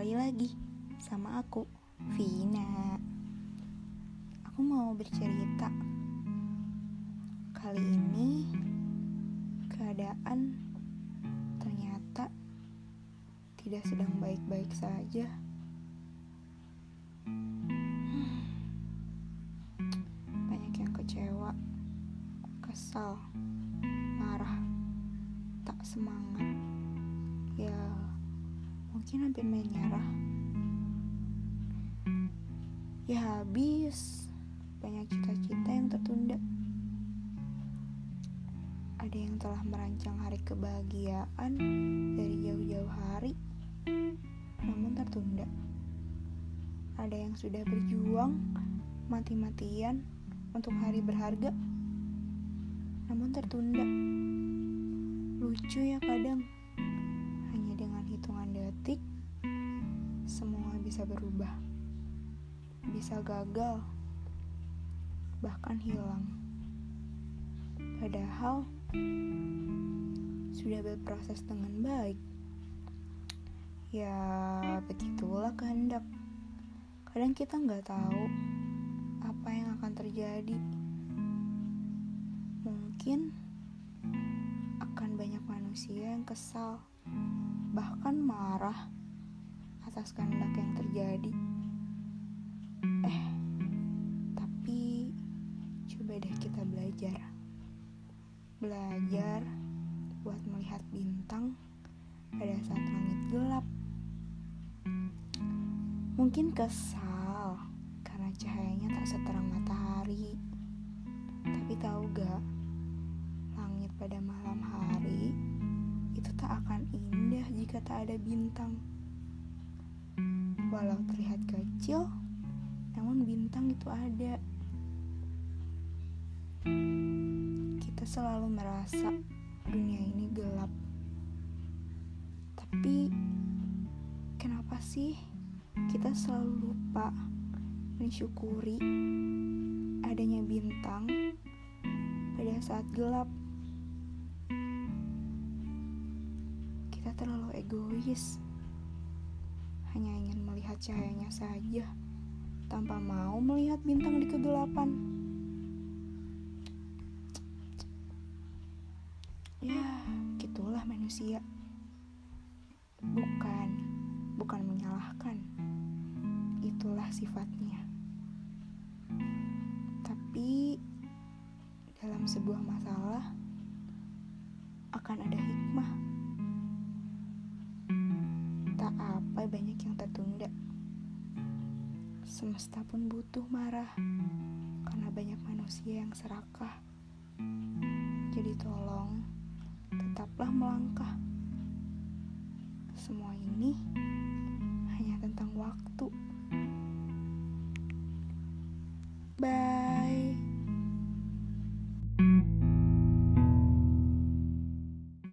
lagi sama aku, Vina. Aku mau bercerita. Kali ini keadaan ternyata tidak sedang baik-baik saja. Banyak yang kecewa, kesal, marah, tak semangat. Ya, mungkin hampir menyerah. Ya habis, banyak cita-cita yang tertunda. Ada yang telah merancang hari kebahagiaan dari jauh-jauh hari, namun tertunda. Ada yang sudah berjuang mati-matian untuk hari berharga, namun tertunda. Lucu ya kadang, bisa berubah, bisa gagal, bahkan hilang. Padahal sudah berproses dengan baik. Ya, begitulah kehendak. Kadang kita nggak tahu apa yang akan terjadi. Mungkin akan banyak manusia yang kesal, bahkan marah atas kehendak yang terjadi. Eh, tapi coba deh kita belajar. Belajar buat melihat bintang pada saat langit gelap. Mungkin kesal karena cahayanya tak seterang matahari. Tapi tahu gak, langit pada malam hari itu tak akan indah jika tak ada bintang. Walau terlihat kecil, namun bintang itu ada. Kita selalu merasa dunia ini gelap. Tapi kenapa sih kita selalu lupa mensyukuri adanya bintang pada saat gelap? Kita terlalu egois. Hanya ingin melihat cahayanya saja tanpa mau melihat bintang di kegelapan. Ya, gitulah manusia. Bukan, bukan menyalahkan. Itulah sifatnya. Tapi dalam sebuah masalah akan ada hikmah. sampai banyak yang tertunda. Semesta pun butuh marah karena banyak manusia yang serakah. Jadi tolong tetaplah melangkah. Semua ini hanya tentang waktu. Bye.